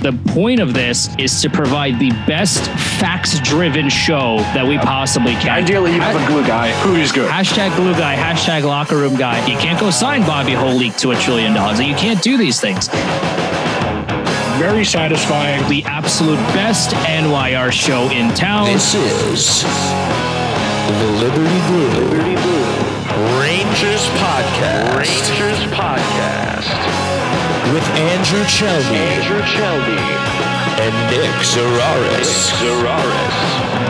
The point of this is to provide the best facts driven show that we possibly can. Ideally, you have a glue guy who is good. Hashtag glue guy, hashtag locker room guy. You can't go sign Bobby Holik to a trillion dollars. You can't do these things. Very satisfying. The absolute best NYR show in town. This is the Liberty Blue, Liberty Blue Rangers Podcast. Rangers Podcast with Andrew Chelney, Andrew Chelney, and Nick Zararis. Nick Zararis.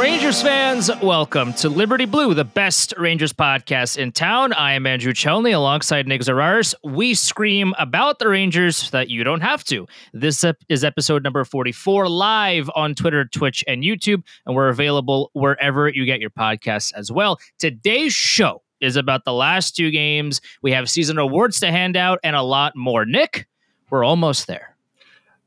Rangers fans, welcome to Liberty Blue, the best Rangers podcast in town. I am Andrew Chelney alongside Nick Zararis. We scream about the Rangers so that you don't have to. This is episode number 44, live on Twitter, Twitch, and YouTube, and we're available wherever you get your podcasts as well. Today's show is about the last two games. We have season awards to hand out and a lot more. Nick, we're almost there.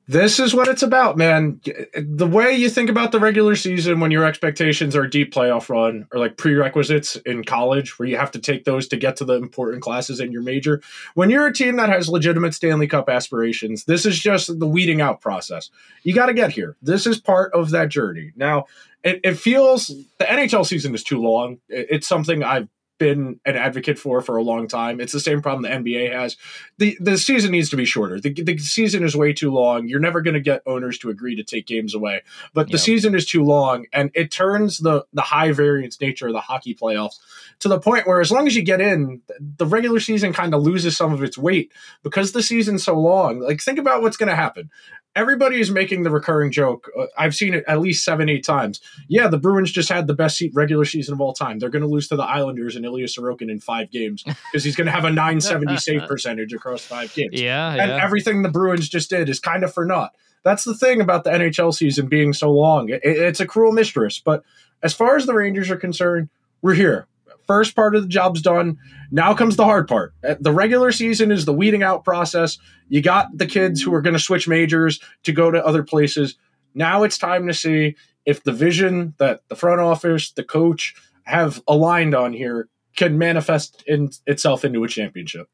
This is what it's about, man. The way you think about the regular season when your expectations are a deep playoff run or like prerequisites in college, where you have to take those to get to the important classes in your major. When you're a team that has legitimate Stanley Cup aspirations, this is just the weeding out process. You got to get here. This is part of that journey. Now, it, it feels the NHL season is too long. It's something I've been an advocate for for a long time. It's the same problem the NBA has. the The season needs to be shorter. The, the season is way too long. You're never going to get owners to agree to take games away. But the season is too long, and it turns the the high variance nature of the hockey playoffs to the point where as long as you get in, the regular season kind of loses some of its weight because the season's so long. Like think about what's going to happen everybody is making the recurring joke. Uh, I've seen it at least seven, eight times. Yeah, the Bruins just had the best seat regular season of all time. They're going to lose to the Islanders and Ilya Sorokin in five games because he's going to have a 970 save percentage across five games. Yeah, and yeah. everything the Bruins just did is kind of for naught. That's the thing about the NHL season being so long. It, it's a cruel mistress. But as far as the Rangers are concerned, we're here first part of the job's done. Now comes the hard part. Uh, the regular season is the weeding out process. You got the kids who are going to switch majors to go to other places. Now it's time to see if the vision that the front office, the coach have aligned on here can manifest in itself into a championship.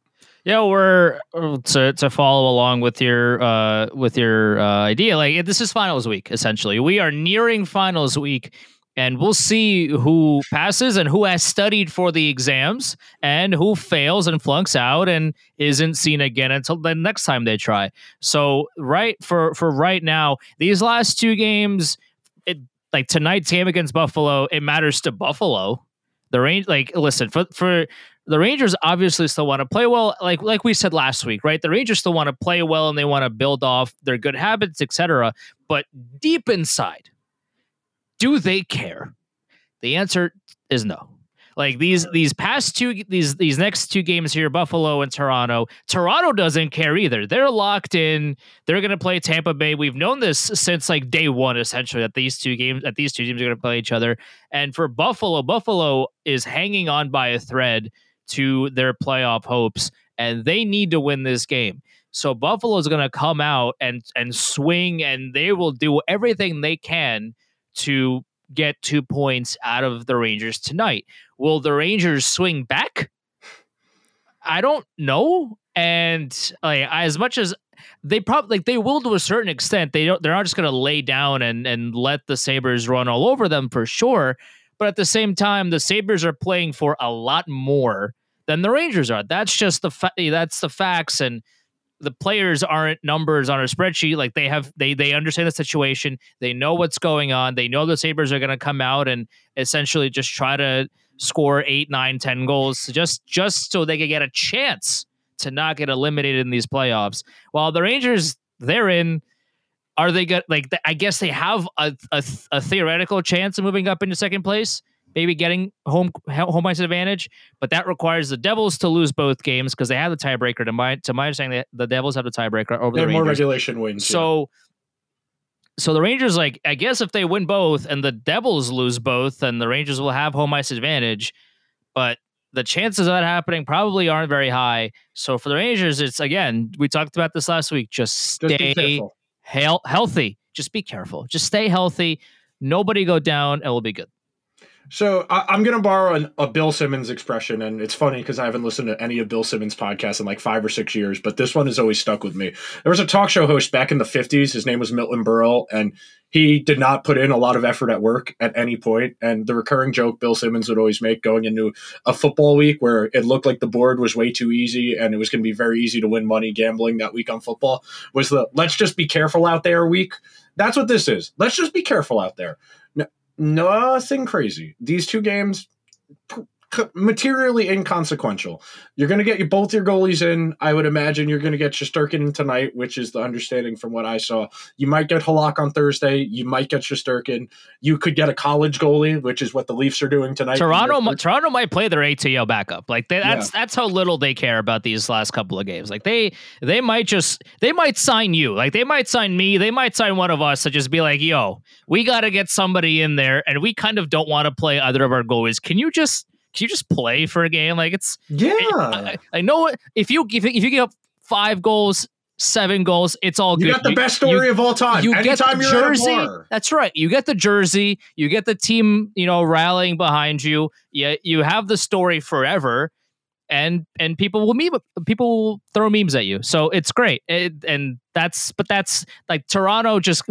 Yeah, we're to to follow along with your uh with your uh, idea. Like this is finals week essentially. We are nearing finals week and we'll see who passes and who has studied for the exams and who fails and flunks out and isn't seen again until the next time they try. So right for for right now, these last two games, it like tonight's game against Buffalo, it matters to Buffalo. The range, like, listen for for the Rangers obviously still want to play well, like like we said last week, right? The Rangers still want to play well and they want to build off their good habits, etc. But deep inside, do they care? The answer is no. Like these these past two these these next two games here, Buffalo and Toronto. Toronto doesn't care either. They're locked in. They're going to play Tampa Bay. We've known this since like day one, essentially, that these two games that these two teams are going to play each other. And for Buffalo, Buffalo is hanging on by a thread to their playoff hopes, and they need to win this game. So Buffalo is going to come out and and swing, and they will do everything they can to get two points out of the Rangers tonight. Will the Rangers swing back? I don't know. And like, as much as they probably like they will to a certain extent, they don't they're not just gonna lay down and and let the Sabres run all over them for sure. But at the same time, the Sabres are playing for a lot more than the Rangers are. That's just the fa- that's the facts and the players aren't numbers on a spreadsheet. Like they have, they they understand the situation. They know what's going on. They know the Sabres are going to come out and essentially just try to score eight, nine, ten goals just just so they could get a chance to not get eliminated in these playoffs. While the Rangers, they're in. Are they good? Like I guess they have a, a, a theoretical chance of moving up into second place maybe getting home home ice advantage, but that requires the Devils to lose both games because they have the tiebreaker. To my to my understanding, the Devils have the tiebreaker over they the Rangers. more regulation wins. So. Yeah. So the Rangers, like, I guess if they win both and the Devils lose both, then the Rangers will have home ice advantage. But the chances of that happening probably aren't very high. So for the Rangers, it's again, we talked about this last week. Just stay just healthy. Just be careful. Just stay healthy. Nobody go down, and we'll be good So I, I'm going to borrow an, a Bill Simmons expression, and it's funny because I haven't listened to any of Bill Simmons' podcasts in like five or six years, but this one has always stuck with me. There was a talk show host back in the 50s. His name was Milton Berle, and he did not put in a lot of effort at work at any point. And the recurring joke Bill Simmons would always make going into a football week where it looked like the board was way too easy and it was going to be very easy to win money gambling that week on football was the let's just be careful out there week. That's what this is. Let's just be careful out there. No, nothing crazy. These two games, materially inconsequential. You're going to get your, both your goalies in. I would imagine you're going to get Shesterkin in tonight, which is the understanding from what I saw. You might get Halak on Thursday. You might get Shesterkin. You could get a college goalie, which is what the Leafs are doing tonight. Toronto, mi- Toronto might play their ATO backup. Like they, that's that's how little they care about these last couple of games. Like they they might just they might sign you. Like they might sign me. They might sign one of us to just be like, yo, we got to get somebody in there, and we kind of don't want to play either of our goalies. Can you just can you just play for a game? Like it's yeah. I, I know if you if, if you give up five goals. Seven goals, it's all good. You good. got the best story you- of all time. you get Anytime the you're jersey. at a bar. That's right. You get the jersey. You get the team, you know, rallying behind you. You you have the story forever, and and people will meme. People will throw memes at you. So it's great. It, and that's but that's like Toronto just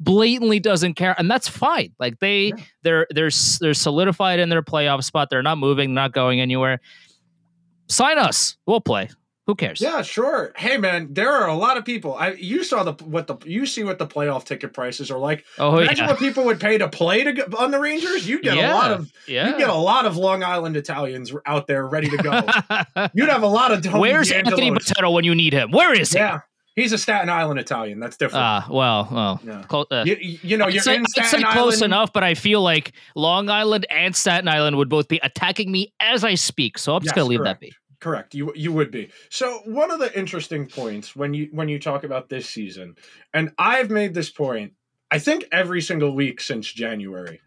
blatantly doesn't care, and that's fine. Like they Yeah. they're they're they're solidified in their playoff spot. They're not moving. Not going anywhere. Sign us. We'll play. Who cares? Yeah, sure. Hey, man, there are a lot of people. I you saw the what the you see what the playoff ticket prices are like. Oh Imagine yeah. what people would pay to play to get on the Rangers. You get yeah. a lot of yeah. you get a lot of Long Island Italians out there ready to go. You'd have a lot of Tony Where's Anthony D'Angelos. Potato when you need him? Where is he? Yeah, he's a Staten Island Italian. That's different. Ah, well, well, Yeah. uh, you, you know, you're say, in I'd say close Island. enough, but I feel like Long Island and Staten Island would both be attacking me as I speak. So I'm just Yes, gonna leave correct. that be. Correct. You you would be. So one of the interesting points when you when you talk about this season, and I've made this point, I think every single week since January.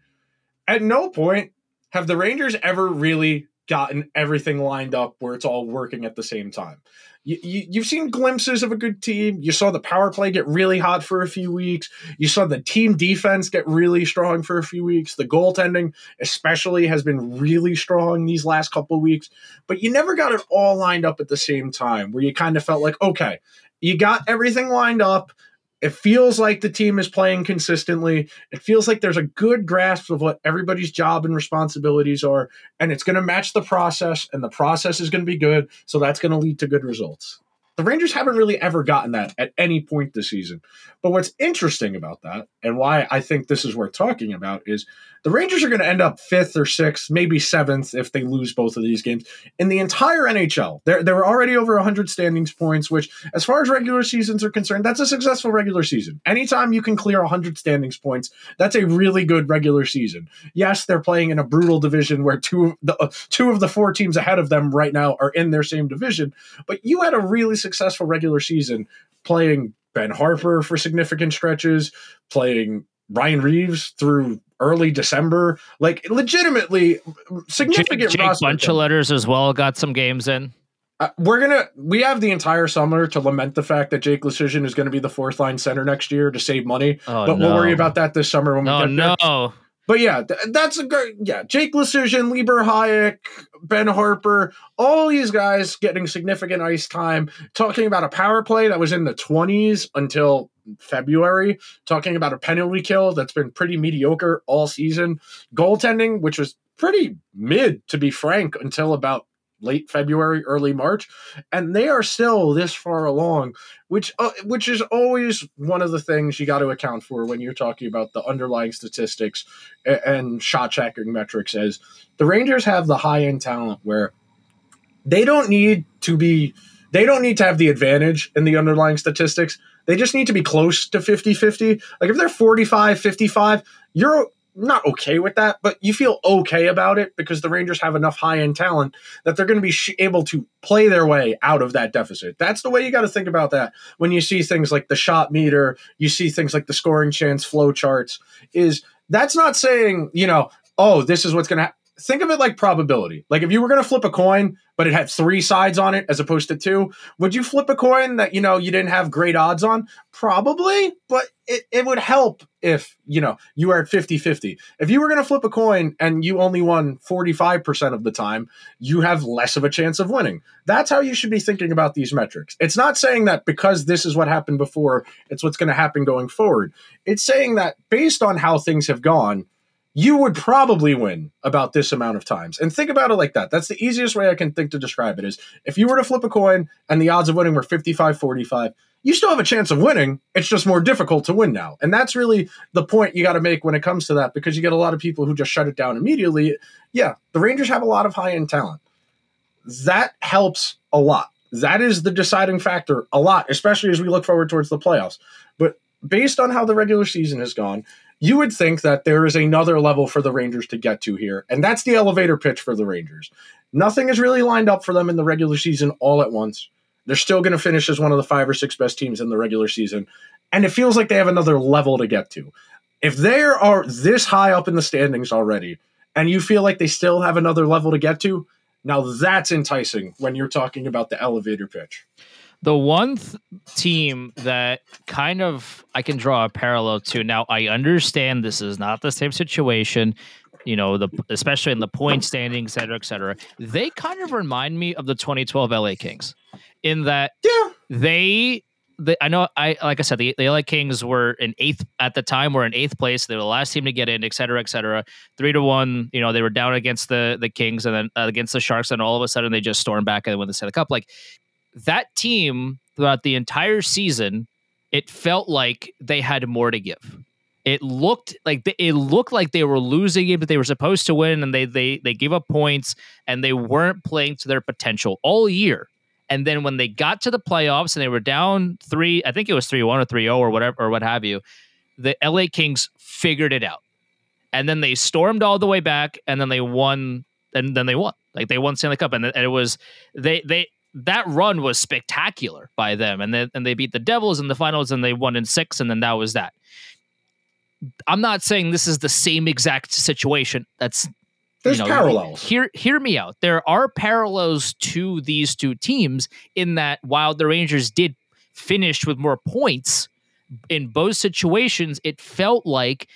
At no point have the Rangers ever really gotten everything lined up where it's all working at the same time. You, you, you've seen glimpses of a good team. You saw the power play get really hot for a few weeks. You saw the team defense get really strong for a few weeks. The goaltending, especially, has been really strong these last couple weeks but you never got it all lined up at the same time where you kind of felt like, okay, you got everything lined up. It feels like the team is playing consistently. It feels like there's a good grasp of what everybody's job and responsibilities are, and it's going to match the process, and the process is going to be good. So that's going to lead to good results. The Rangers haven't really ever gotten that at any point this season. But what's interesting about that, and why I think this is worth talking about, is the Rangers are going to end up fifth or sixth, maybe seventh if they lose both of these games in the entire NHL. They're, they're already over 100 standings points, which, as far as regular seasons are concerned, that's a successful regular season. Anytime you can clear 100 standings points, that's a really good regular season. Yes, they're playing in a brutal division where two of the, uh, two of the four teams ahead of them right now are in their same division, but you had a really successful regular season playing Ben Harpur for significant stretches, playing Ryan Reaves through early December, like legitimately significant Jake, Jake bunch of letters as well got some games in. uh, we're gonna we have the entire summer to lament the fact that Jake Leschyshyn is going to be the fourth line center next year to save money. Oh, but no. we'll worry about that this summer when we Oh get there. no! But yeah, th- that's a great yeah. Jake Leschyshyn, Libor Hajek, Ben Harpur, all these guys getting significant ice time. Talking about a power play that was in the twenties until February. Talking about a penalty kill that's been pretty mediocre all season. Goaltending, which was pretty mid to be frank, until about late February, early March, and they are still this far along, which uh, which is always one of the things you got to account for when you're talking about the underlying statistics a- and shot checking metrics. As the Rangers have the high end talent where they don't need to be. They don't need to have the advantage in the underlying statistics. They just need to be close to 50 50. Like if they're 45 55, you're not okay with that, but you feel okay about it because the Rangers have enough high end talent that they're going to be sh- able to play their way out of that deficit. That's the way you got to think about that when you see things like the shot meter, you see things like the scoring chance flow charts. Is that's not saying, you know, oh, this is what's going to happen. think of it like probability. Like if you were going to flip a coin, but it had three sides on it as opposed to two, would you flip a coin that, you know, you didn't have great odds on? Probably, but it, it would help if, you know, you were at 50 50. If you were going to flip a coin and you only won 45% of the time, you have less of a chance of winning. That's how you should be thinking about these metrics. It's not saying that because this is what happened before, it's what's going to happen going forward. It's saying that based on how things have gone, you would probably win about this amount of times. And think about it like that. That's the easiest way I can think to describe it is if you were to flip a coin and the odds of winning were 55 45, you still have a chance of winning. It's just more difficult to win now. And that's really the point you got to make when it comes to that because you get a lot of people who just shut it down immediately. Yeah, the Rangers have a lot of high end talent. That helps a lot. That is the deciding factor a lot, especially as we look forward towards the playoffs. But based on how the regular season has gone, you would think that there is another level for the Rangers to get to here. And that's the elevator pitch for the Rangers. Nothing is really lined up for them in the regular season all at once. They're still going to finish as one of the five or six best teams in the regular season. And it feels like they have another level to get to. If they are this high up in the standings already, and you feel like they still have another level to get to, now that's enticing when you're talking about the elevator pitch. The one th- team that kind of I can draw a parallel to now, I understand this is not the same situation, you know, the especially in the point standing, et cetera, et cetera. They kind of remind me of the 2012 LA Kings in that Yeah. they. The, I know. I like I said, the, the LA Kings were in eighth at the time. Were in eighth place. They were the last team to get in, et cetera, et cetera. Three to one. You know, they were down against the the Kings and then uh, against the Sharks, and all of a sudden they just stormed back and win the Stanley Cup. Like that team throughout the entire season, it felt like they had more to give. It looked like they, it looked like they were losing it, but they were supposed to win, and they they they gave up points, and they weren't playing to their potential all year. And then when they got to the playoffs and they were down three, I think it was three one or three zero or whatever or what have you, the LA Kings figured it out, and then they stormed all the way back, and then they won, and then they won. Like they won Stanley Cup, and, and it was they they that run was spectacular by them, and then and they beat the Devils in the finals, and they won in six, and then that was that. I'm not saying this is the same exact situation. That's There's you know, parallels. Hear hear me out. There are parallels to these two teams in that while the Rangers did finish with more points in both situations, it felt like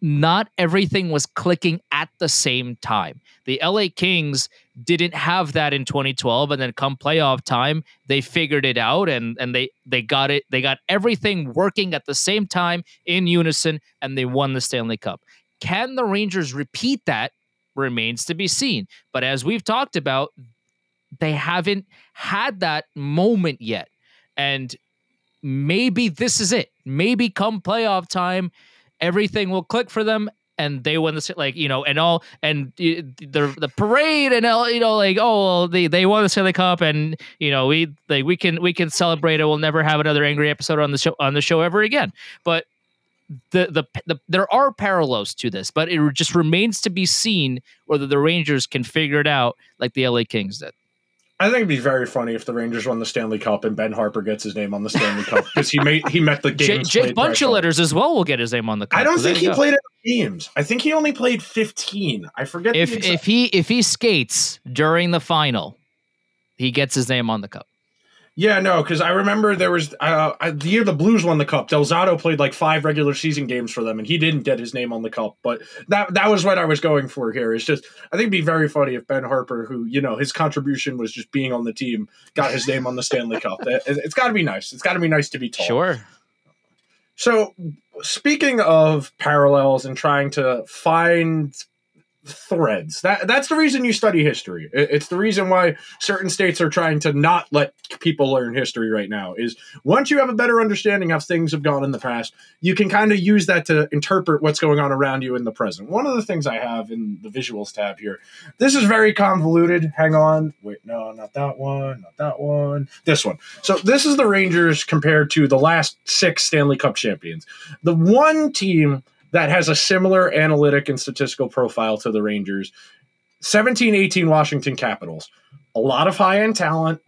not everything was clicking at the same time. The LA Kings didn't have that in 2012 and then come playoff time they figured it out and and they they got it they got everything working at the same time in unison and they won the Stanley Cup. Can the Rangers repeat that remains to be seen. But as we've talked about they haven't had that moment yet. And maybe this is it. Maybe come playoff time everything will click for them and they win the like you know and all and the the parade and all you know like oh well, they they won the Stanley Cup and you know we like we can we can celebrate it. We'll never have another angry episode on the show on the show ever again. But the, the the there are parallels to this but it just remains to be seen whether the Rangers can figure it out like the LA Kings did I think it'd be very funny if the Rangers won the Stanley Cup and Ben Harpur gets his name on the Stanley Cup because he made he met the J- games. Jake played threshold. Buncheletters as well will get his name on the cup I don't so think he go. played games. I think he only played 15. I forget the if exact- if he if he skates during the final, he gets his name on the cup. Yeah, no, because I remember there was uh, the year the Blues won the cup. Del Zotto played like five regular season games for them, and he didn't get his name on the cup. But that that was what I was going for here. It's just I think it'd be very funny if Ben Harpur, who you know his contribution was just being on the team, got his name on the Stanley Cup. It, it's got to be nice. It's got to be nice to be told. Sure. So, speaking of parallels and trying to find threads, that that's the reason you study history. It's the reason why certain states are trying to not let people learn history right now. Is once you have a better understanding of things have gone in the past, you can kind of use that to interpret what's going on around you in the present. One of the things I have in the visuals tab here, this is very convoluted. Hang on, wait, no, not that one, not that one, this one. So this is the Rangers compared to the last six Stanley Cup champions. The one team that has a similar analytic and statistical profile to the Rangers 17 18 Washington Capitals. A lot of high end talent,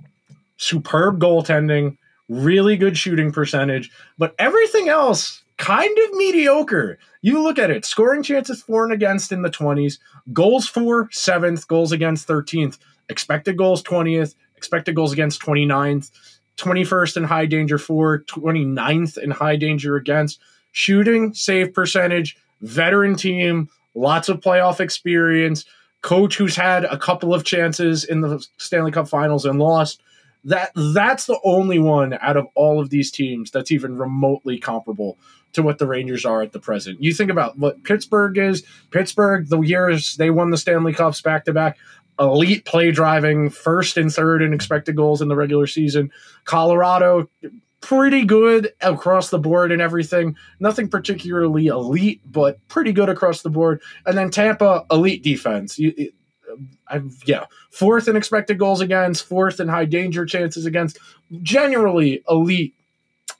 superb goaltending, really good shooting percentage, but everything else kind of mediocre. You look at it, scoring chances for and against in the 20s, goals for 7th, goals against 13th, expected goals 20th, expected goals against 29th, 21st in high danger for, 29th in high danger against, shooting, save percentage, veteran team, lots of playoff experience, coach who's had a couple of chances in the Stanley Cup finals and lost. That that's the only one out of all of these teams that's even remotely comparable to what the Rangers are at the present. You think about what Pittsburgh is. Pittsburgh, the years they won the Stanley Cups back to back, elite play driving, first and third in expected goals in the regular season. Colorado, pretty good across the board and everything. Nothing particularly elite, but pretty good across the board. And then Tampa, elite defense. You, it, uh, I, yeah, fourth in expected goals against, fourth in high danger chances against, generally elite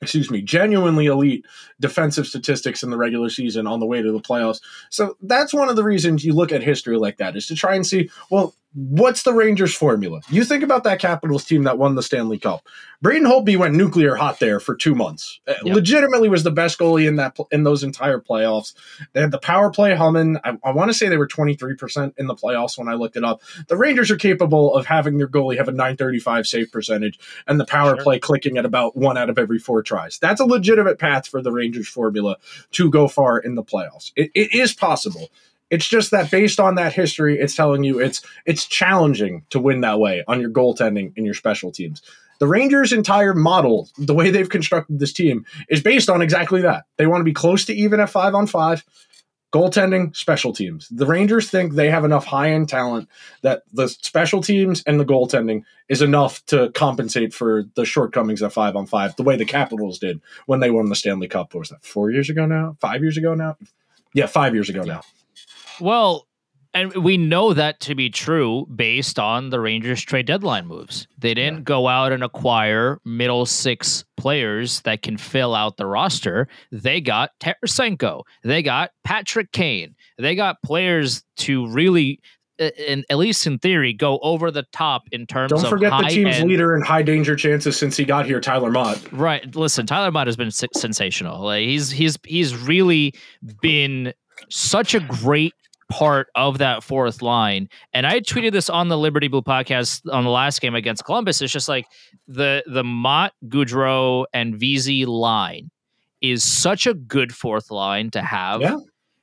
excuse me, genuinely elite defensive statistics in the regular season on the way to the playoffs. So that's one of the reasons you look at history like that is to try and see, well, what's the Rangers formula? You think about that Capitals team that won the Stanley Cup. Braden Holtby went nuclear hot there for two months. Uh, Yep. Legitimately was the best goalie in that in those entire playoffs. They had the power play humming. I, I want to say they were twenty three percent in the playoffs when I looked it up. The Rangers are capable of having their goalie have a nine thirty five save percentage and the power Sure. play clicking at about one out of every four tries. That's a legitimate path for the Rangers formula to go far in the playoffs. It, it is possible. It's just that based on that history, it's telling you it's it's challenging to win that way on your goaltending and your special teams. The Rangers' entire model, the way they've constructed this team, is based on exactly that. They want to be close to even at five on five, goaltending, special teams. The Rangers think they have enough high end talent that the special teams and the goaltending is enough to compensate for the shortcomings at five on five, the way the Capitals did when they won the Stanley Cup. What was that, four years ago now? Five years ago now? Yeah, five years ago now. Well, and we know that to be true based on the Rangers trade deadline moves. They didn't go out and acquire middle six players that can fill out the roster. They got Tarasenko. They got Patrick Kane. They got players to really, in, at least in theory, go over the top in terms Don't of forget the team's end- leader in high danger chances since he got here, Tyler Motte. Right. Listen, Tyler Motte has been sensational. Like he's he's he's really been such a great part of that fourth line. And I tweeted this on the Liberty Blue podcast on the last game against Columbus. It's just like the the Motte, Goodrow, and Vesey line is such a good fourth line to have. Yeah.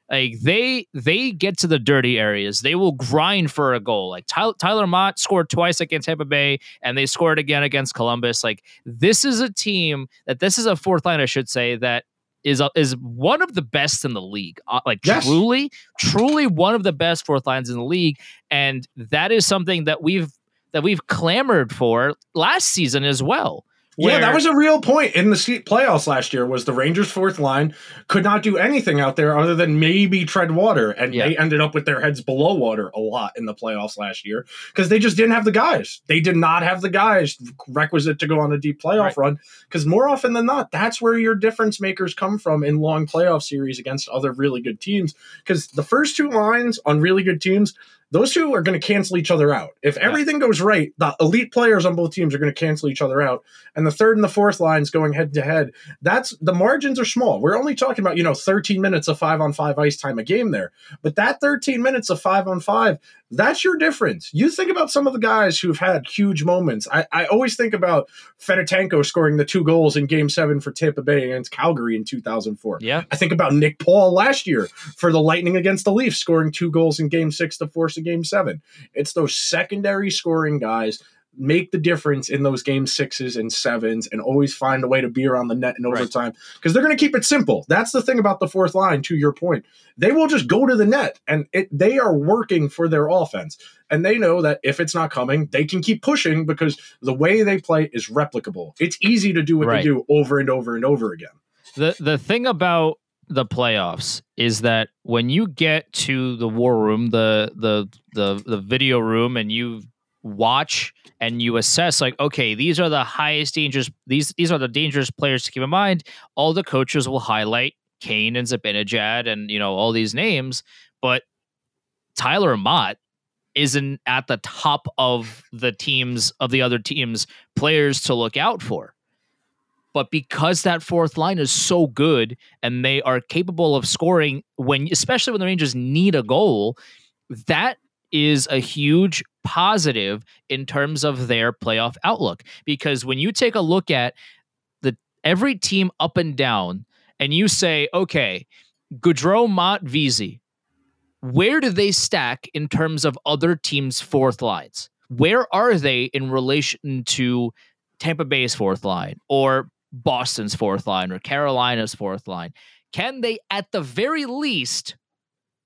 Like they they get to the dirty areas. They will grind for a goal. Like Tyler, Tyler Motte scored twice against Tampa Bay, and they scored again against Columbus. Like this is a team that this is a fourth line, I should say, that is a, is one of the best in the league. Uh, like Yes. truly, truly one of the best fourth lines in the league, and that is something that we've that we've clamored for last season as well. Yeah, that was a real point in the playoffs last year. Was the Rangers' fourth line could not do anything out there other than maybe tread water, and Yeah. they ended up with their heads below water a lot in the playoffs last year because they just didn't have the guys. They did not have the guys requisite to go on a deep playoff Right. run. Because more often than not, that's where your difference makers come from in long playoff series against other really good teams. Because the first two lines on really good teams. Those two are going to cancel each other out. If everything goes right, the elite players on both teams are going to cancel each other out and the third and the fourth lines going head to head. That's the margins are small. We're only talking about, you know, 13 minutes of five on five ice time a game there. But that 13 minutes of five on five, that's your difference. You think about some of the guys who've had huge moments. I, I always think about Fedotenko scoring the two goals in game seven for Tampa Bay against Calgary in 2004. yeah. I think about Nick Paul last year for the Lightning against the Leafs, scoring two goals in game six to force a game seven. It's those secondary scoring guys make the difference in those game sixes and sevens and always find a way to be around the net in overtime because they're going to keep it simple. That's the thing about the fourth line, to your point. They will just go to the net and it, they are working for their offense. And they know that if it's not coming, they can keep pushing because the way they play is replicable. It's easy to do what Right. they do over and over and over again. the the thing about the playoffs is that when you get to the war room, the the the the video room, and you watch and you assess like, okay, these are the highest dangerous these these are the dangerous players to keep in mind. All the coaches will highlight Kane and Zibanejad and you know all these names, but Tyler Motte isn't at the top of the teams of the other teams players to look out for. But because that fourth line is so good and they are capable of scoring when, especially when the Rangers need a goal, that is a huge positive in terms of their playoff outlook. Because when you take a look at the every team up and down, and you say, okay, Goodrow, Motte, Vesey, where do they stack in terms of other teams' fourth lines? Where are they in relation to Tampa Bay's fourth line or Boston's fourth line or Carolina's fourth line? Can they, at the very least,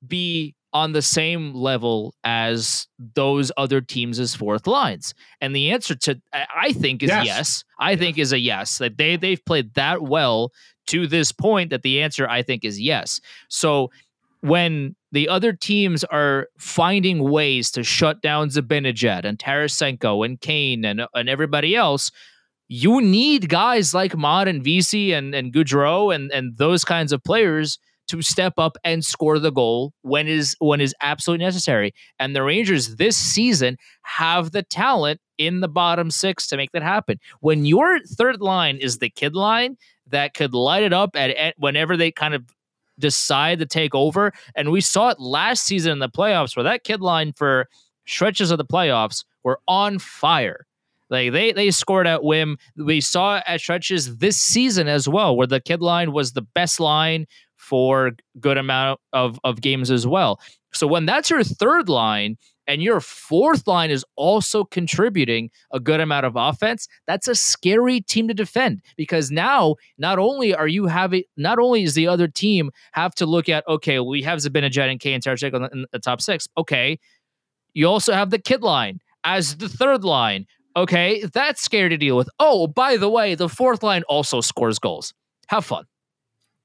be on the same level as those other teams' as fourth lines? And the answer to I think is yes. yes. I think is a yes. That they they've played that well to this point that the answer I think is yes. So when the other teams are finding ways to shut down Zibanejad and Tarasenko and Kane and, and everybody else, you need guys like Motte and Vesey and, and Goodrow and, and those kinds of players to step up and score the goal when is when is absolutely necessary. And the Rangers this season have the talent in the bottom six to make that happen. When your third line is the kid line that could light it up at, at whenever they kind of decide to take over. And we saw it last season in the playoffs where that kid line for stretches of the playoffs were on fire. Like they they scored at whim. We saw at stretches this season as well, where the kid line was the best line for good amount of, of games as well. So when that's your third line and your fourth line is also contributing a good amount of offense, that's a scary team to defend because now not only are you having not only is the other team have to look at okay, we have Zibanejad and K and Tarasenko in the top six. Okay, you also have the kid line as the third line. Okay, that's scary to deal with. Oh, by the way, the fourth line also scores goals. Have fun.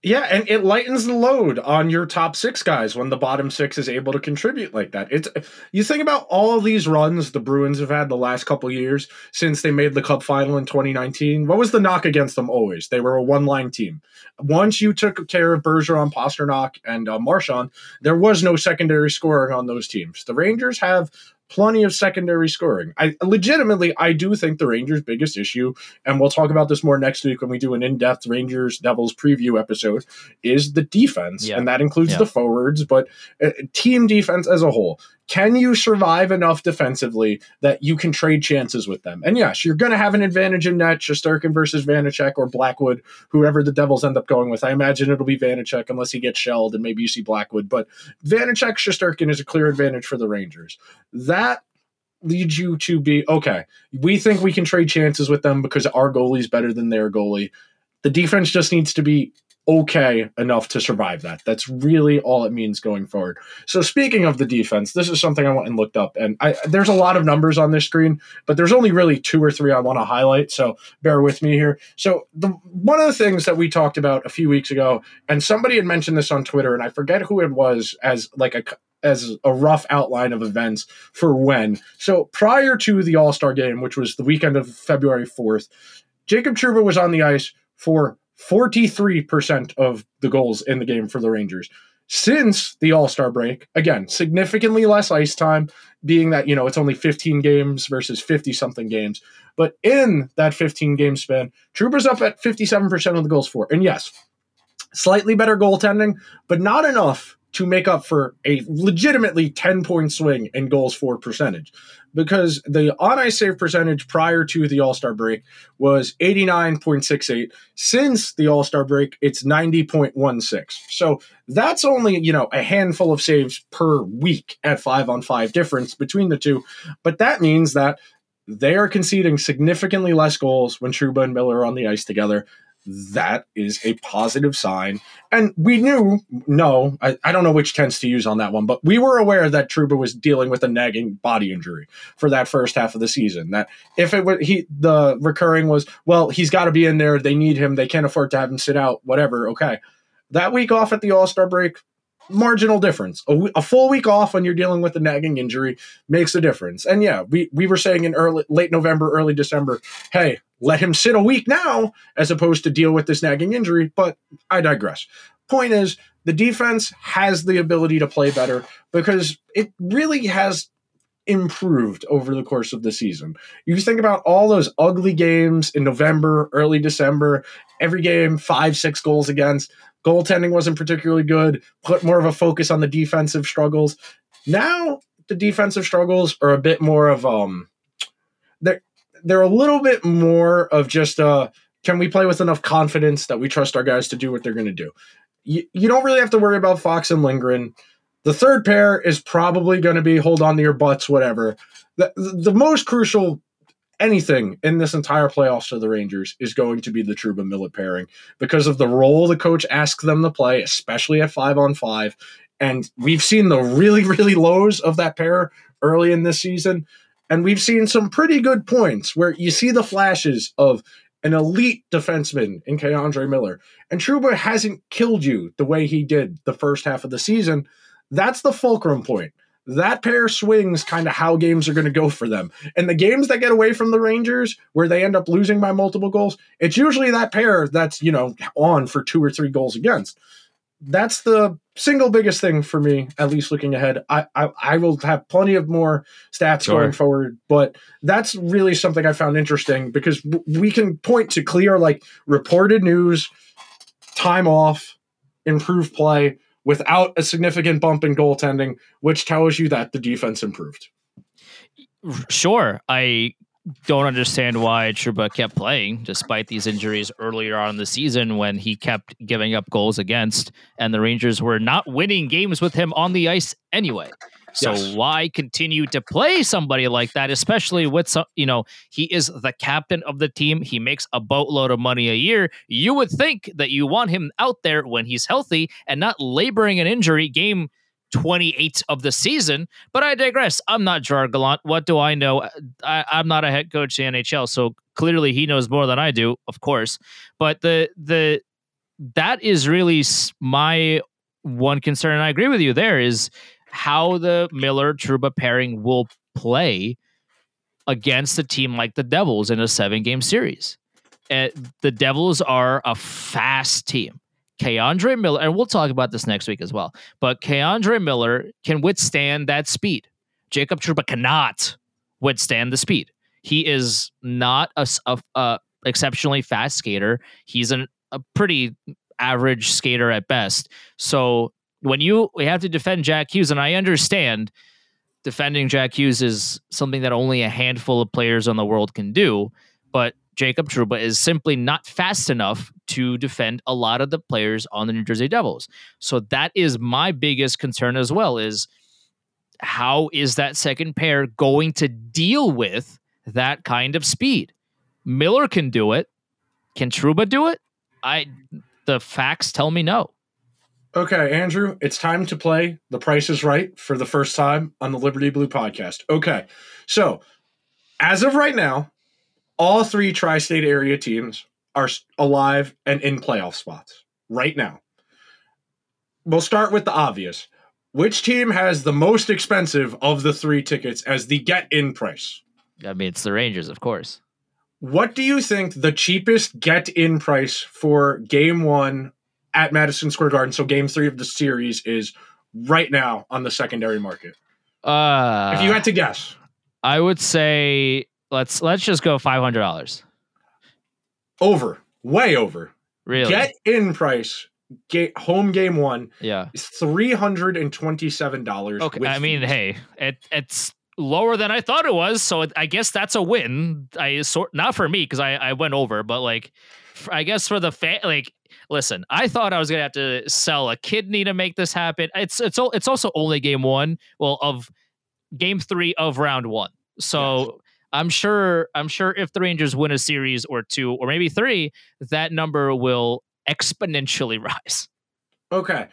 Yeah, and it lightens the load on your top six guys when the bottom six is able to contribute like that. It's you think about all these runs the Bruins have had the last couple years since they made the Cup final in 2019. What was the knock against them always? They were a one line team. Once you took care of Bergeron, Pastrnak, and uh, Marchand, there was no secondary scoring on those teams. The Rangers have plenty of secondary scoring. I legitimately I do think the Rangers' biggest issue, and we'll talk about this more next week when we do an in-depth Rangers Devils preview episode, is the defense, yeah. and that includes yeah. the forwards, but uh, team defense as a whole. Can you survive enough defensively that you can trade chances with them? And yes, you're going to have an advantage in net, Shesterkin versus Vanecek or Blackwood, whoever the Devils end up going with. I imagine it'll be Vanecek unless he gets shelled and maybe you see Blackwood. But Vanecek, Shesterkin is a clear advantage for the Rangers. That leads you to be okay. We think we can trade chances with them because our goalie's better than their goalie. The defense just needs to be okay enough to survive that. That's really all it means going forward. So speaking of the defense, this is something I went and looked up, and I, there's a lot of numbers on this screen, but there's only really two or three I want to highlight. So bear with me here. So the one of the things that we talked about a few weeks ago, and somebody had mentioned this on Twitter, and I forget who it was as like a as a rough outline of events for when. So prior to the All Star game, which was the weekend of February 4th, Jacob Trouba was on the ice for 43% of the goals in the game for the Rangers. Since the All Star break, again, significantly less ice time, being that, you know, it's only 15 games versus 50 something games. But in that 15 game span, Trouba's up at 57% of the goals for. And yes, slightly better goaltending, but not enough to make up for a legitimately 10 point swing in goals for percentage because the on ice save percentage prior to the All Star break was 89.68. Since the All Star break, it's 90.16. So that's only, you know, a handful of saves per week at five on five difference between the two. But that means that they are conceding significantly less goals when Trouba and Miller are on the ice together that is a positive sign. And we knew, no, I, I, don't know which tense to use on that one, but we were aware that Trouba was dealing with a nagging body injury for that first half of the season. That if it was he, the recurring was, well, he's got to be in there. They need him. They can't afford to have him sit out. Whatever. Okay. That week off at the All Star break, marginal difference. A, a, full week off when you're dealing with a nagging injury makes a difference. And yeah, we we were saying in early late November, early December, hey, let him sit a week now as opposed to deal with this nagging injury, but I digress. Point is, the defense has the ability to play better because it really has improved over the course of the season. You think about all those ugly games in November, early December, every game, five, six goals against. Goaltending wasn't particularly good, put more of a focus on the defensive struggles. Now the defensive struggles are a bit more of um they're they're a little bit more of just uh can we play with enough confidence that we trust our guys to do what they're going to do? You, you don't really have to worry about Fox and Lindgren. The third pair is probably going to be hold on to your butts, whatever. The, the most crucial anything in this entire playoffs for the Rangers is going to be the Trouba Miller pairing because of the role the coach asks them to play, especially at five on five. And we've seen the really, really lows of that pair early in this season. And we've seen some pretty good points where you see the flashes of an elite defenseman in K'Andre Miller. And Trouba hasn't killed you the way he did the first half of the season. That's the fulcrum point. That pair swings kind of how games are going to go for them. And the games that get away from the Rangers, where they end up losing by multiple goals, it's usually that pair that's, you know, on for two or three goals against. That's the single biggest thing for me, at least looking ahead. I I, I will have plenty of more stats Sure. going forward, but that's really something I found interesting because we can point to clear like reported news, time off, improved play without a significant bump in goaltending, which tells you that the defense improved. Sure, I don't understand why Trouba kept playing despite these injuries earlier on in the season when he kept giving up goals against, and the Rangers were not winning games with him on the ice anyway. So Yes. why continue to play somebody like that, especially with some, you know, he is the captain of the team. He makes a boatload of money a year. You would think that you want him out there when he's healthy and not laboring an injury game 28 of the season. But I digress. I'm not Gerard Gallant. What do I know? I, I'm not a head coach in the NHL, so clearly he knows more than I do, of course. But the the that is really my one concern, and I agree with you. There is how the Miller Trouba pairing will play against a team like the Devils in a seven game series. Uh, the Devils are a fast team. K'Andre Miller, and we'll talk about this next week as well. But K'Andre Miller can withstand that speed. Jacob Trouba cannot withstand the speed. He is not a exceptionally fast skater. He's an, a pretty average skater at best. So when you we have to defend Jack Hughes, and I understand defending Jack Hughes is something that only a handful of players in the world can do, but Jacob Trouba is simply not fast enough to defend a lot of the players on the New Jersey Devils. So that is my biggest concern as well is how is that second pair going to deal with that kind of speed? Miller can do it. Can Trouba do it? I the facts tell me no. Okay, Andrew, it's time to play The Price is Right for the first time on the Liberty Blue podcast. Okay, so as of right now, all three tri state area teams are alive and in playoff spots right now. We'll start with the obvious. Which team has the most expensive of the three tickets as the get in price? I mean, it's the Rangers, of course. What do you think the cheapest get in price for game one at Madison Square Garden, so game three of the series, is right now on the secondary market? Uh, if you had to guess, I would say let's let's just go five hundred dollars. over, way over. Really? Get in price, ga- home game one yeah. $327. Okay. with I mean, hey, it, it's lower than I thought it was, so it, I guess that's a win. I sort not for me because I I went over, but like, I guess for the fan, like. Listen, I thought I was gonna have to sell a kidney to make this happen. It's it's it's also only game one, well, of game three of round one. So I'm sure I'm sure if the Rangers win a series or two or maybe three, that number will exponentially rise. Okay.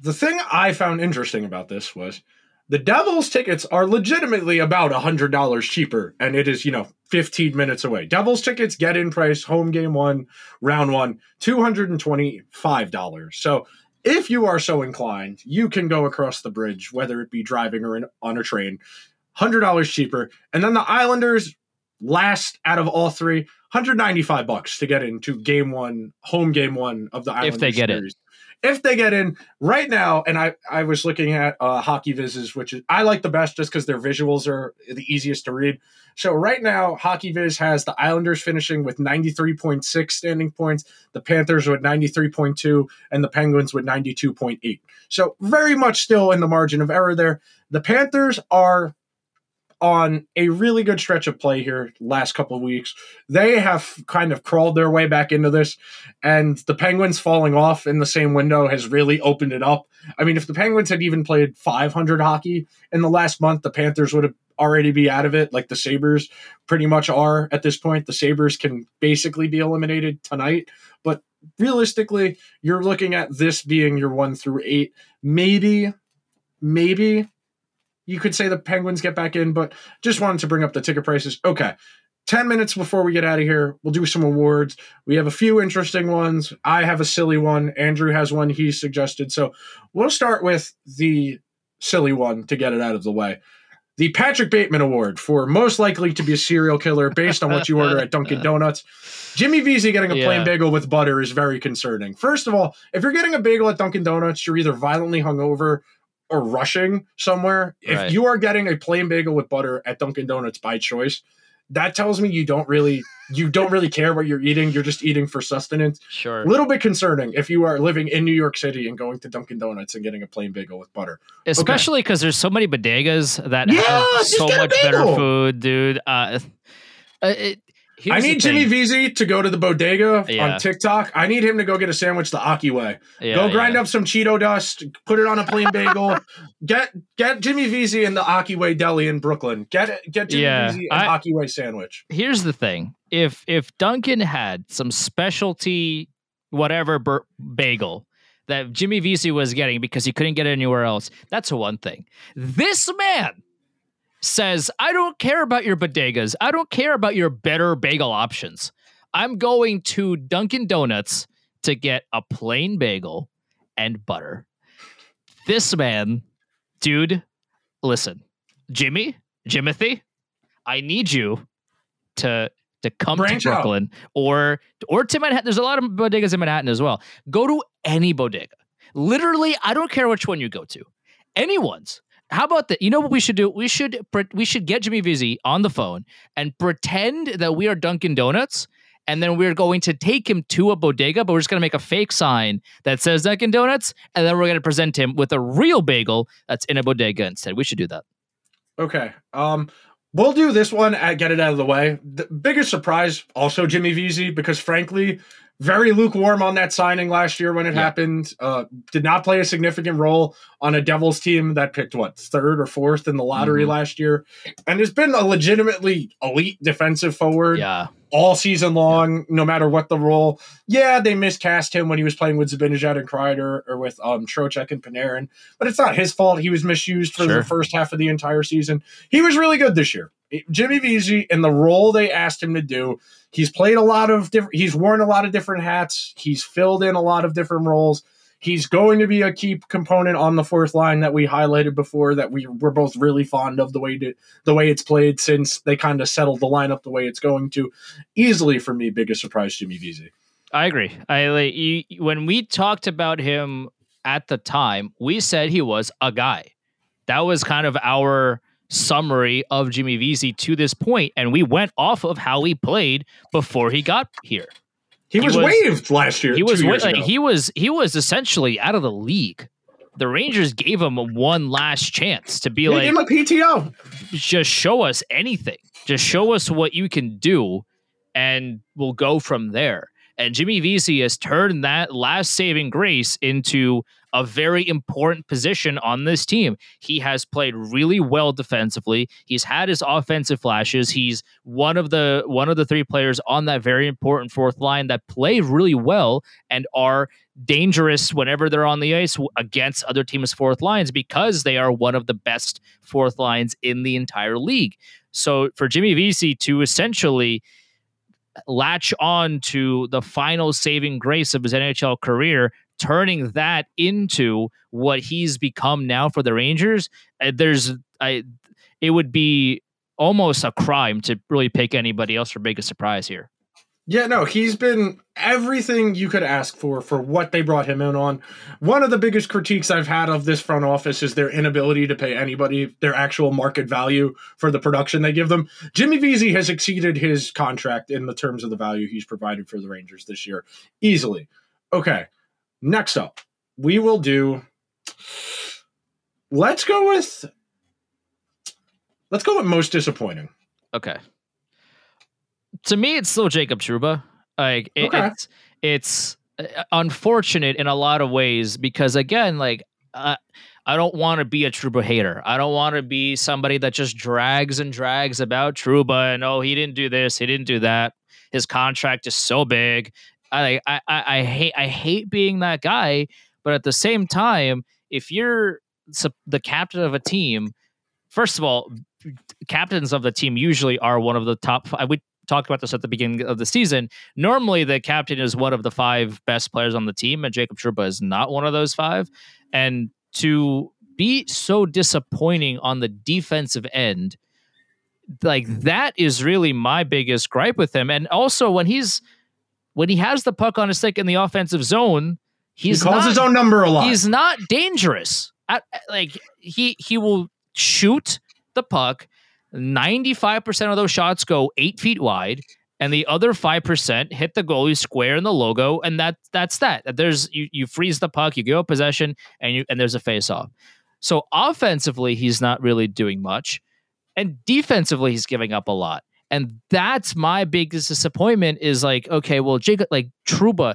The thing I found interesting about this was the Devils tickets are legitimately about $100 cheaper, and it is, you know, 15 minutes away. Devils tickets get in price, home game one, round one, $225. So if you are so inclined, you can go across the bridge, whether it be driving or in, on a train, $100 cheaper. And then the Islanders, last out of all three, 195 bucks to get into game one, home game one of the Islanders If they get series. If they get in right now, and I, I was looking at uh, HockeyViz's, which is, I like the best just because their visuals are the easiest to read. So right now, HockeyViz has the Islanders finishing with 93.6 standing points, the Panthers with 93.2, and the Penguins with 92.8. So very much still in the margin of error there. The Panthers are on a really good stretch of play here last couple of weeks. They have kind of crawled their way back into this, and the Penguins falling off in the same window has really opened it up. I mean, if the Penguins had even played 500 hockey in the last month, the Panthers would have already be out of it, like the Sabres pretty much are at this point. The Sabres can basically be eliminated tonight, but realistically, you're looking at this being your one through eight. Maybe, maybe you could say the Penguins get back in, but just wanted to bring up the ticket prices. Okay. 10 minutes before we get out of here, we'll do some awards. We have a few interesting ones. I have a silly one. Andrew has one he suggested. So we'll start with the silly one to get it out of the way. The Patrick Bateman Award for most likely to be a serial killer based on what you order at Dunkin' Donuts. Jimmy Vesey getting a plain bagel with butter is very concerning. First of all, if you're getting a bagel at Dunkin' Donuts, you're either violently hungover or rushing somewhere. If you are getting a plain bagel with butter at Dunkin' Donuts by choice, that tells me you don't really you don't really care what you're eating. You're just eating for sustenance. Sure. A little bit concerning if you are living in New York City and going to Dunkin' Donuts and getting a plain bagel with butter. Especially because there's so many bodegas that Yeah, have so much better food, dude. Uh, uh, it, I need Jimmy thing. To go to the bodega Yeah. on TikTok. I need him to go get a sandwich the Aki way. Yeah, go grind yeah. up some Cheeto dust, put it on a plain bagel. get get Jimmy Vesey in the Aki way deli in Brooklyn. Get get Jimmy Yeah, an I- Aki way sandwich. Here's the thing: if if Dunkin' had some specialty whatever bur- bagel that Jimmy Vesey was getting because he couldn't get it anywhere else, that's one thing. This man says, "I don't care about your bodegas. I don't care about your better bagel options. I'm going to Dunkin' Donuts to get a plain bagel and butter." This man, dude, listen, Jimmy, Jimothy, I need you to to come Branch to out. Brooklyn or or to Manhattan. There's a lot of bodegas in Manhattan as well. Go to any bodega. Literally, I don't care which one you go to. Anyone's. How about that? You know what we should do? We should we should get Jimmy Vesey on the phone and pretend that we are Dunkin' Donuts, and then we're going to take him to a bodega, but we're just going to make a fake sign that says Dunkin' Donuts, and then we're going to present him with a real bagel that's in a bodega instead. We should do that. Okay. Um, we'll do this one at get it out of the way. The biggest surprise, also Jimmy Vesey, because frankly, very lukewarm on that signing last year when it Yeah. happened. Uh, did not play a significant role on a Devils team that picked what third or fourth in the lottery Mhm. last year, and has been a legitimately elite defensive forward Yeah, all season long, no matter what the role. Yeah, they miscast him when he was playing with Zibanejad and Kreider or with um, Trocheck and Panarin, but it's not his fault. He was misused for Sure. the first half of the entire season. He was really good this year. Jimmy Vesey, and the role they asked him to do, he's played a lot of different, he's worn a lot of different hats. He's filled in a lot of different roles. He's going to be a key component on the fourth line that we highlighted before that we were both really fond of the way to, the way it's played since they kind of settled the lineup the way it's going to. Easily for me, biggest surprise, Jimmy Vesey. I agree. I like when we talked about him at the time, we said he was a guy. That was kind of our summary of Jimmy Vesey to this point, and we went off of how he played before he got here. He, He was, was- waived last year. He was like, he was he was essentially out of the league. The Rangers gave him one last chance to be They like, him a PTO. just show us anything. Just show us what you can do, and we'll go from there. And Jimmy Vesey has turned that last saving grace into a very important position on this team. He has played really well defensively. He's had his offensive flashes. He's one of the one of the three players on that very important fourth line that play really well and are dangerous whenever they're on the ice against other teams' fourth lines because they are one of the best fourth lines in the entire league. So for Jimmy Vesey to essentially latch on to the final saving grace of his NHL career, turning that into what he's become now for the Rangers, uh, there's I it would be almost a crime to really pick anybody else for biggest surprise here. Yeah, no, he's been everything you could ask for for what they brought him in on. One of the biggest critiques I've had of this front office is their inability to pay anybody their actual market value for the production they give them. Jimmy Vesey has exceeded his contract in the terms of the value he's provided for the Rangers this year easily. Okay, next up, we will do. Let's go with. Let's go with most disappointing. Okay. To me, it's still Jacob Trouba. Like it, Okay. it's it's uh, unfortunate in a lot of ways because again, like uh, I don't want to be a Trouba hater. I don't want to be somebody that just drags and drags about Trouba and oh he didn't do this, he didn't do that. His contract is so big. I I I, I hate I hate being that guy. But at the same time, if you're the captain of a team, first of all, captains of the team usually are one of the top five. We talked about this at the beginning of the season. Normally, the captain is one of the five best players on the team, and Jacob Trouba is not one of those five. And to be so disappointing on the defensive end, like that is really my biggest gripe with him. And also, when he's when he has the puck on his stick in the offensive zone, he's he calls not, his own number a lot. He's not dangerous. At, like he he will shoot the puck. Ninety five percent of those shots go eight feet wide, and the other five percent hit the goalie square in the logo, and that that's that. There's you you freeze the puck, you give up possession, and you and there's a face off. So offensively, he's not really doing much, and defensively, he's giving up a lot. And that's my biggest disappointment. Is like, okay, well, Jacob, like Trouba,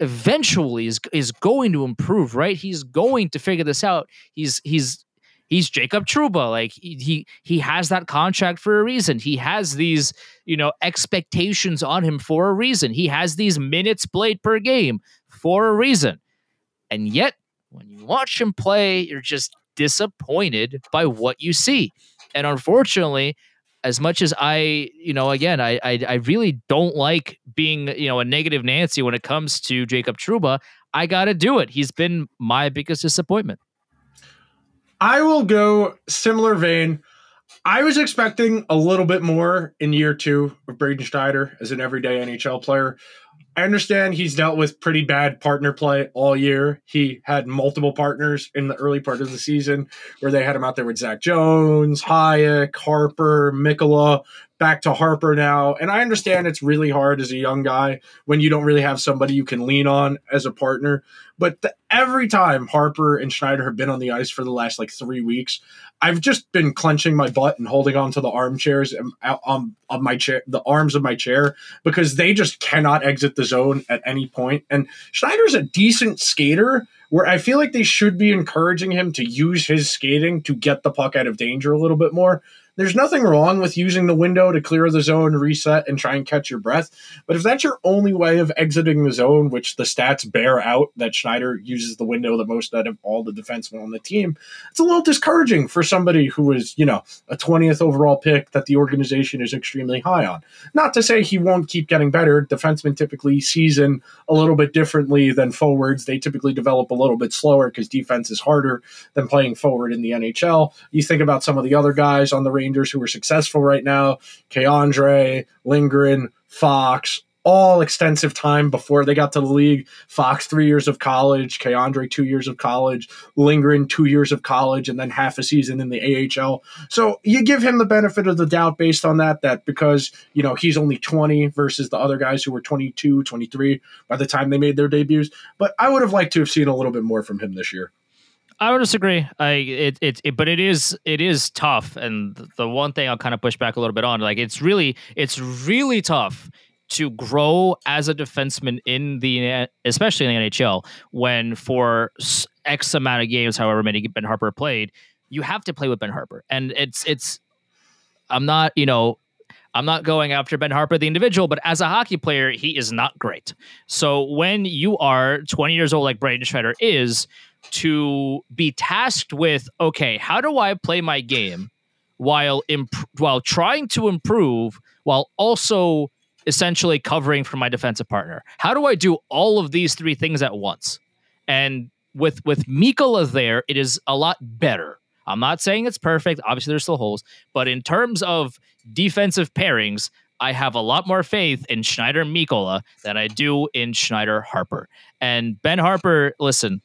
eventually is is going to improve, right? He's going to figure this out. He's he's he's Jacob Trouba. Like he he, he has that contract for a reason. He has these, you know, expectations on him for a reason. He has these minutes played per game for a reason. And yet, when you watch him play, you're just disappointed by what you see. And unfortunately, as much as I, you know, again, I, I, I really don't like being, you know, a negative Nancy when it comes to Jacob Trouba. I got to do it. He's been my biggest disappointment. I will go similar vein. I was expecting a little bit more in year two of Braden Schneider as an everyday NHL player. I understand he's dealt with pretty bad partner play all year. He had multiple partners in the early part of the season where they had him out there with Zach Jones, Hajek, Harpur, Mikkola, back to Harpur now. And I understand it's really hard as a young guy when you don't really have somebody you can lean on as a partner. But the, every time Harpur and Schneider have been on the ice for the last like three weeks, I've just been clenching my butt and holding on to the armchairs and um, of my chair, the arms of my chair, because they just cannot exit the zone at any point. And Schneider's a decent skater, where I feel like they should be encouraging him to use his skating to get the puck out of danger a little bit more. There's nothing wrong with using the window to clear the zone, reset, and try and catch your breath. But if that's your only way of exiting the zone, which the stats bear out that Schneider uses the window the most out of all the defensemen on the team, it's a little discouraging for somebody who is, you know, a 20th overall pick that the organization is extremely high on. Not to say he won't keep getting better. Defensemen typically season a little bit differently than forwards. They typically develop a little bit slower because defense is harder than playing forward in the NHL. You think about some of the other guys on the Rangers who are successful right now, K'Andre, Lindgren, Fox, all extensive time before they got to the league. Fox, three years of college, K'Andre, two years of college, Lindgren, two years of college, and then half a season in the AHL. So you give him the benefit of the doubt based on that, that because, you know, he's only 20 versus the other guys who were 22, 23 by the time they made their debuts. But I would have liked to have seen a little bit more from him this year. I would disagree. I it, it it but it is it is tough, and the one thing I'll kind of push back a little bit on, like it's really it's really tough to grow as a defenseman in the especially in the NHL when for X amount of games, however many Ben Harpur played, you have to play with Ben Harpur, and it's it's. I'm not you know I'm not going after Ben Harpur, the individual, but as a hockey player, he is not great. So when you are 20 years old, like Braden Schneider is, to be tasked with, okay, how do I play my game while imp- while trying to improve, while also essentially covering for my defensive partner? How do I do all of these three things at once? And with with Mikkola there, it is a lot better. I'm not saying it's perfect. Obviously, there's still holes, but in terms of defensive pairings, I have a lot more faith in Schneider Mikkola than I do in Schneider Harpur. And Ben Harpur, listen,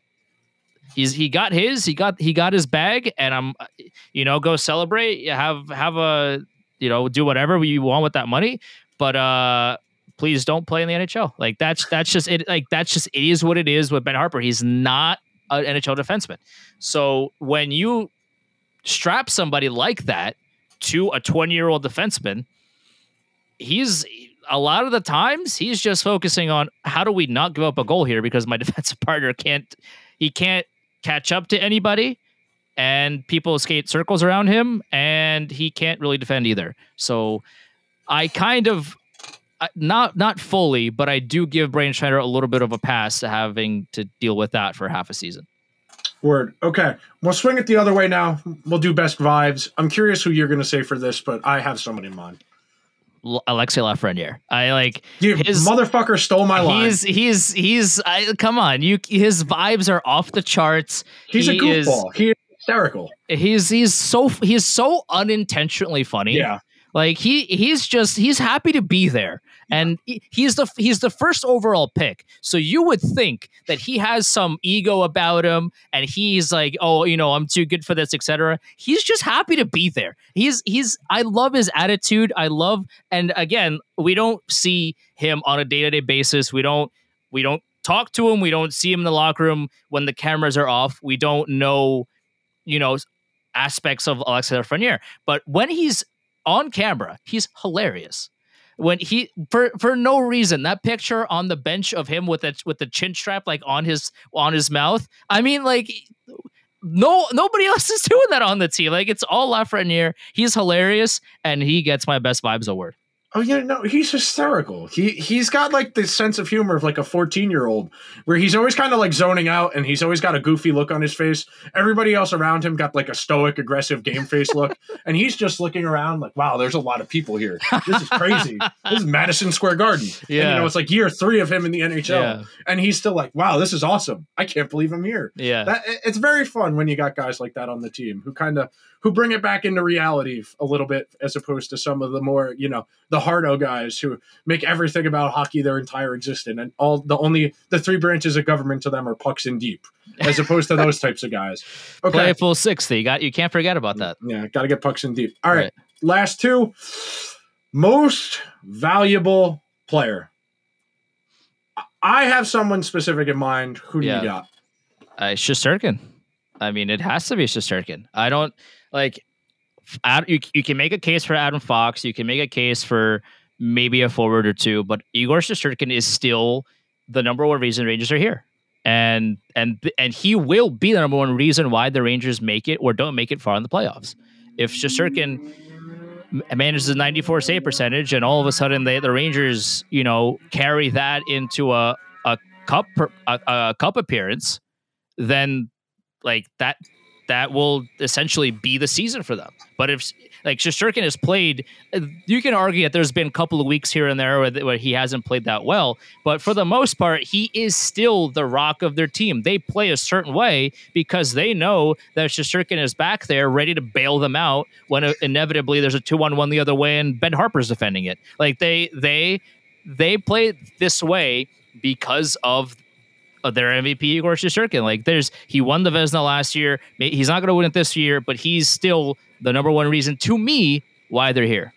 he's he got his, he got he got his bag, and I'm, you know, go celebrate, have have a, you know, do whatever you want with that money, but uh please don't play in the NHL. Like that's that's just it. Like that's just it is what it is with Ben Harpur. He's not an NHL defenseman. So when you strap somebody like that to a 20 year old defenseman, he's a lot of the times he's just focusing on how do we not give up a goal here because my defensive partner can't he can't catch up to anybody and people skate circles around him and he can't really defend either. So I kind of not not fully, but I do give Braden Schneider a little bit of a pass to having to deal with that for half a season. Word. Okay. We'll swing it the other way now. We'll do best vibes. I'm curious who you're going to say for this, but I have somebody in mind. Alexei Lafreniere. I like You His- motherfucker stole my line. he's he's he's I, come on you his vibes are off the charts He's a he is- goofball. he is hysterical. he's he's so he's so unintentionally funny Yeah. Like he he's just he's happy to be there. And he's the he's the first overall pick. So you would think that he has some ego about him and he's like oh you know i'm too good for this etc he's just happy to be there. He's he's i love his attitude. I love and again we don't see him on a day-to-day basis. We don't we don't talk to him. We don't see him in the locker room when the cameras are off. We don't know you know aspects of Alexei Lafreniere. But when he's on camera, he's hilarious. When he for for no reason, that picture on the bench of him with it with the chin strap like on his on his mouth. I mean, like no nobody else is doing that on the team. Like it's all Lafreniere. He's hilarious, and he gets my best vibes award. Oh yeah, no, he's hysterical. He he's got like this sense of humor of like a 14 year old, where he's always kind of like zoning out, and he's always got a goofy look on his face. Everybody else around him got like a stoic, aggressive game face look, and he's just looking around like, wow, there's a lot of people here. This is crazy. this is Madison Square Garden. And, you know, it's like year three of him in the NHL, Yeah. and he's still like, wow, this is awesome. I can't believe I'm here. Yeah, That it's very fun when you got guys like that on the team who kind of who bring it back into reality a little bit as opposed to some of the more you know the hardo guys who make everything about hockey their entire existence and all the only the three branches of government to them are pucks and deep as opposed to those types of guys. Okay, play a full sixty. You got you can't forget about that. yeah, got to get pucks and deep. All right, Right. last two, most valuable player. I have someone specific in mind. Who do Yeah. you got? Uh, Shesterkin. I mean, it has to be Shesterkin. I don't like. Ad, you you can make a case for Adam Fox. You can make a case for maybe a forward or two, but Igor Shesterkin is still the number one reason Rangers are here, and and and he will be the number one reason why the Rangers make it or don't make it far in the playoffs. If Shesterkin manages a 94 save percentage, and all of a sudden they, the Rangers, you know, carry that into a a cup a, a cup appearance, then like that that will essentially be the season for them. But if like Shesterkin has played, you can argue that there's been a couple of weeks here and there where, where he hasn't played that well. But for the most part, he is still the rock of their team. They play a certain way because they know that Shesterkin is back there ready to bail them out when uh, inevitably there's a two on one the other way and Ben Harpur's defending it. Like they they they play this way because of of their MVP Igor Shesterkin. Like there's he won the Vezina last year. He's not going to win it this year, but he's still the number one reason to me why they're here.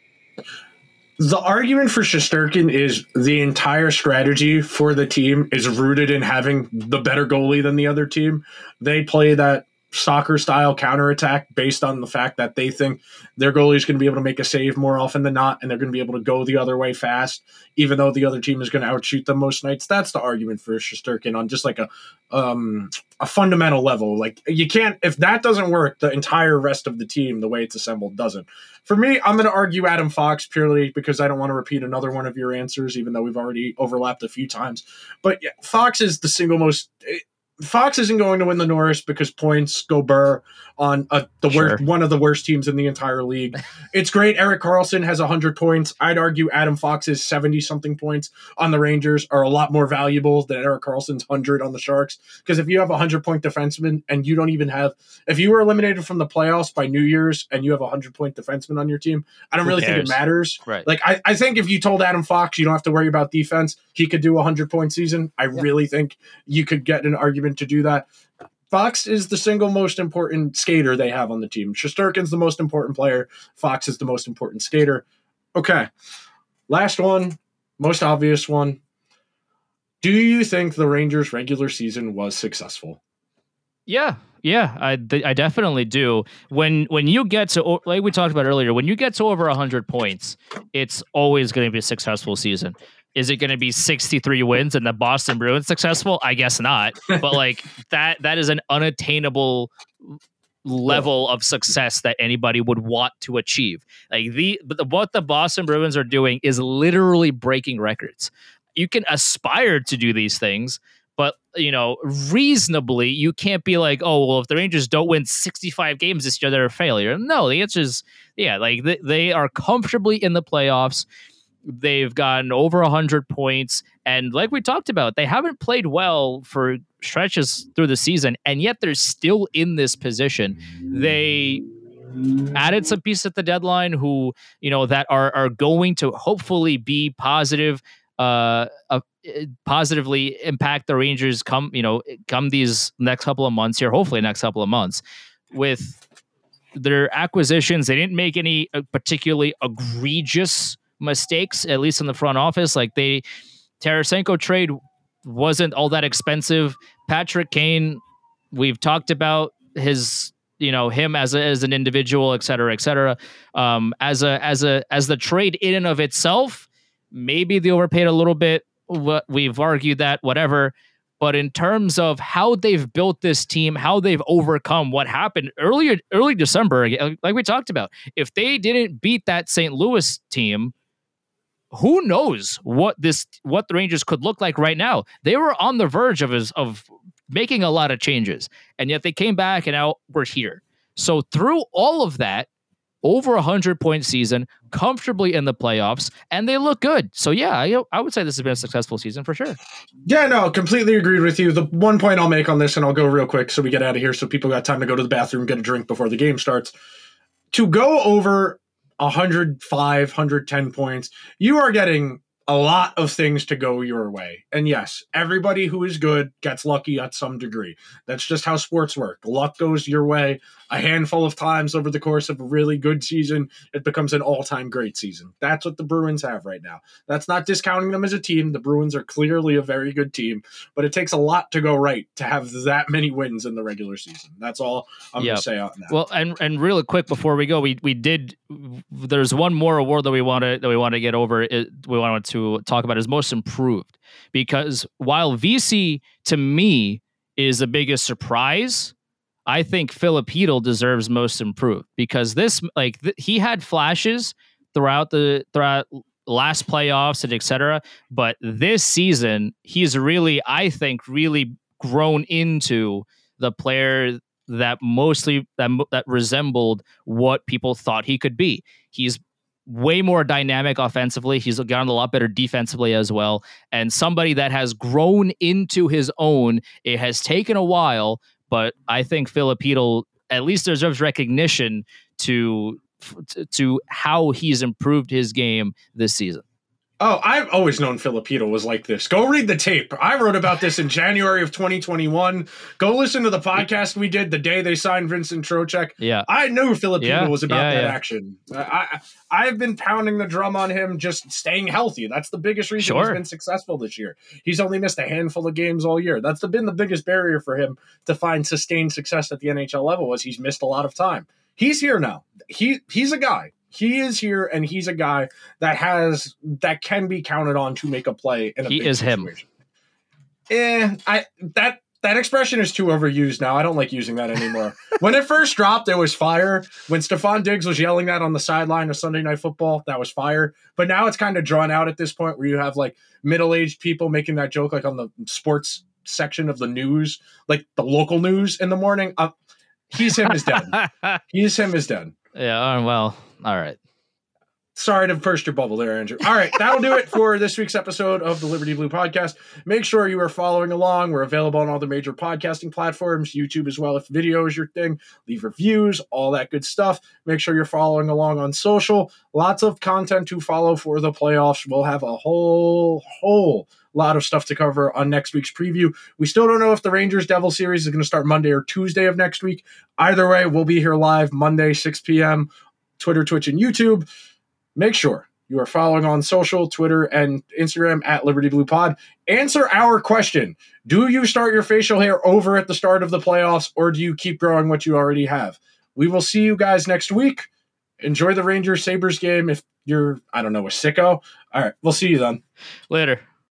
The argument for Shesterkin is the entire strategy for the team is rooted in having the better goalie than the other team. They play that soccer style counterattack based on the fact that they think their goalie is going to be able to make a save more often than not, and they're going to be able to go the other way fast, even though the other team is going to outshoot them most nights. That's the argument for Shesterkin on just like a um, a fundamental level. Like you can't if that doesn't work, the entire rest of the team, the way it's assembled, doesn't. For me, I'm going to argue Adam Fox purely because I don't want to repeat another one of your answers, even though we've already overlapped a few times. But yeah, Fox is the single most. Fox isn't going to win the Norris because points go burr on a, the worst, one of the worst teams in the entire league. it's great. Erik Karlsson has 100 points. I'd argue Adam Fox's 70 something points on the Rangers are a lot more valuable than Erik Karlsson's 100 on the Sharks. Because if you have a 100 point defenseman and you don't even have, if you were eliminated from the playoffs by New Year's and you have a 100 point defenseman on your team, I don't Who really think it matters. Right. Like I, I think if you told Adam Fox you don't have to worry about defense, he could do a hundred point season. I really think you could get an argument to do that. Fox is the single most important skater they have on the team. Shesterkin's the most important player. Fox is the most important skater. Okay. Last one, most obvious one. Do you think the Rangers regular season was successful? Yeah, yeah, I th- I definitely do. When when you get to like we talked about earlier, when you get to over hundred points, it's always going to be a successful season. Is it going to be sixty three wins and the Boston Bruins successful? I guess not. But like that that is an unattainable level of success that anybody would want to achieve. Like the but the, what the Boston Bruins are doing is literally breaking records. You can aspire to do these things, but you know, reasonably, you can't be like, oh, well, if the Rangers don't win 65 games this year, they're a failure. No, the answer is, yeah, like they, they are comfortably in the playoffs. They've gotten over 100 points. And like we talked about, they haven't played well for stretches through the season, and yet they're still in this position. They added some pieces at the deadline who, you know, that are, are going to hopefully be positive uh, uh positively impact the Rangers come you know come these next couple of months here hopefully next couple of months with their acquisitions they didn't make any uh, particularly egregious mistakes at least in the front office like they Tarasenko trade wasn't all that expensive Patrick Kane we've talked about his you know him as a, as an individual et cetera et cetera um as a as a as the trade in and of itself maybe they overpaid a little bit. Wh- We've argued that, whatever. But in terms of how they've built this team, how they've overcome what happened earlier, early December, like we talked about, if they didn't beat that St. Louis team, who knows what this what the Rangers could look like right now? They were on the verge of his, of making a lot of changes, and yet they came back and now we're here. So through all of that, over a hundred point season, comfortably in the playoffs, and they look good. So yeah, I, I would say this has been a successful season for sure. Yeah, no, completely agreed with you. The one point I'll make on this, and I'll go real quick so we get out of here so people got time to go to the bathroom, get a drink before the game starts. To go over 105, 110 points, you are getting a lot of things to go your way. And yes, everybody who is good gets lucky at some degree. That's just how sports work. Luck goes your way a handful of times over the course of a really good season. It becomes an all time great season. That's what the Bruins have right now. That's not discounting them as a team. The Bruins are clearly a very good team, but it takes a lot to go right to have that many wins in the regular season. That's all I'm going to say on that. Well, and and really quick before we go, we we did. There's one more award that we want to that we want to get over. It, we wanted to talk about is most improved because while Vesey to me is the biggest surprise. I think Filipino deserves most improved because this like th- he had flashes throughout the throughout last playoffs and etc. But this season, he's really, I think, really grown into the player that mostly that that resembled what people thought he could be. He's way more dynamic offensively. He's gotten a lot better defensively as well. And somebody that has grown into his own. It has taken a while, but I think Filipino at least deserves recognition to to- to how he's improved his game this season. Oh, I've always known Filipino was like this. Go read the tape. I wrote about this in January of 2021. Go listen to the podcast we did the day they signed Vincent Trocheck. Yeah. I knew Filipino Yeah, was about yeah, that yeah. action. I, I I've been pounding the drum on him just staying healthy. That's the biggest reason he's Sure. been successful this year. He's only missed a handful of games all year. That's the, been the biggest barrier for him to find sustained success at the NHL level was he's missed a lot of time. He's here now. He he's a guy. He is here, and he's a guy that has that can be counted on to make a play in a He is him. Eh, I that that expression is too overused now. I don't like using that anymore. when it first dropped, it was fire. When Stefon Diggs was yelling that on the sideline of Sunday Night Football, that was fire. But now it's kind of drawn out at this point where you have like middle aged people making that joke like on the sports section of the news, like the local news in the morning, uh, he's him is dead. he's him is dead. yeah. oh, Well. All right. Sorry to burst your bubble there, Andrew. All right, that'll do it for this week's episode of the Liberty Blue podcast. Make sure you are following along. We're available on all the major podcasting platforms, YouTube as well. If video is your thing, leave reviews, all that good stuff. Make sure you're following along on social. Lots of content to follow for the playoffs. We'll have a whole, whole lot of stuff to cover on next week's preview. We still don't know if the Rangers Devil series is going to start Monday or Tuesday of next week. Either way, we'll be here live Monday, 6 p.m., Twitter, Twitch, and YouTube make sure you are following on social, Twitter, and Instagram at Liberty Blue Pod. Answer our question Do you start your facial hair over at the start of the playoffs, or do you keep growing what you already have? We will see you guys next week. Enjoy the Rangers Sabres game if you're, I don't know, a sicko. All right, we'll see you then. Later.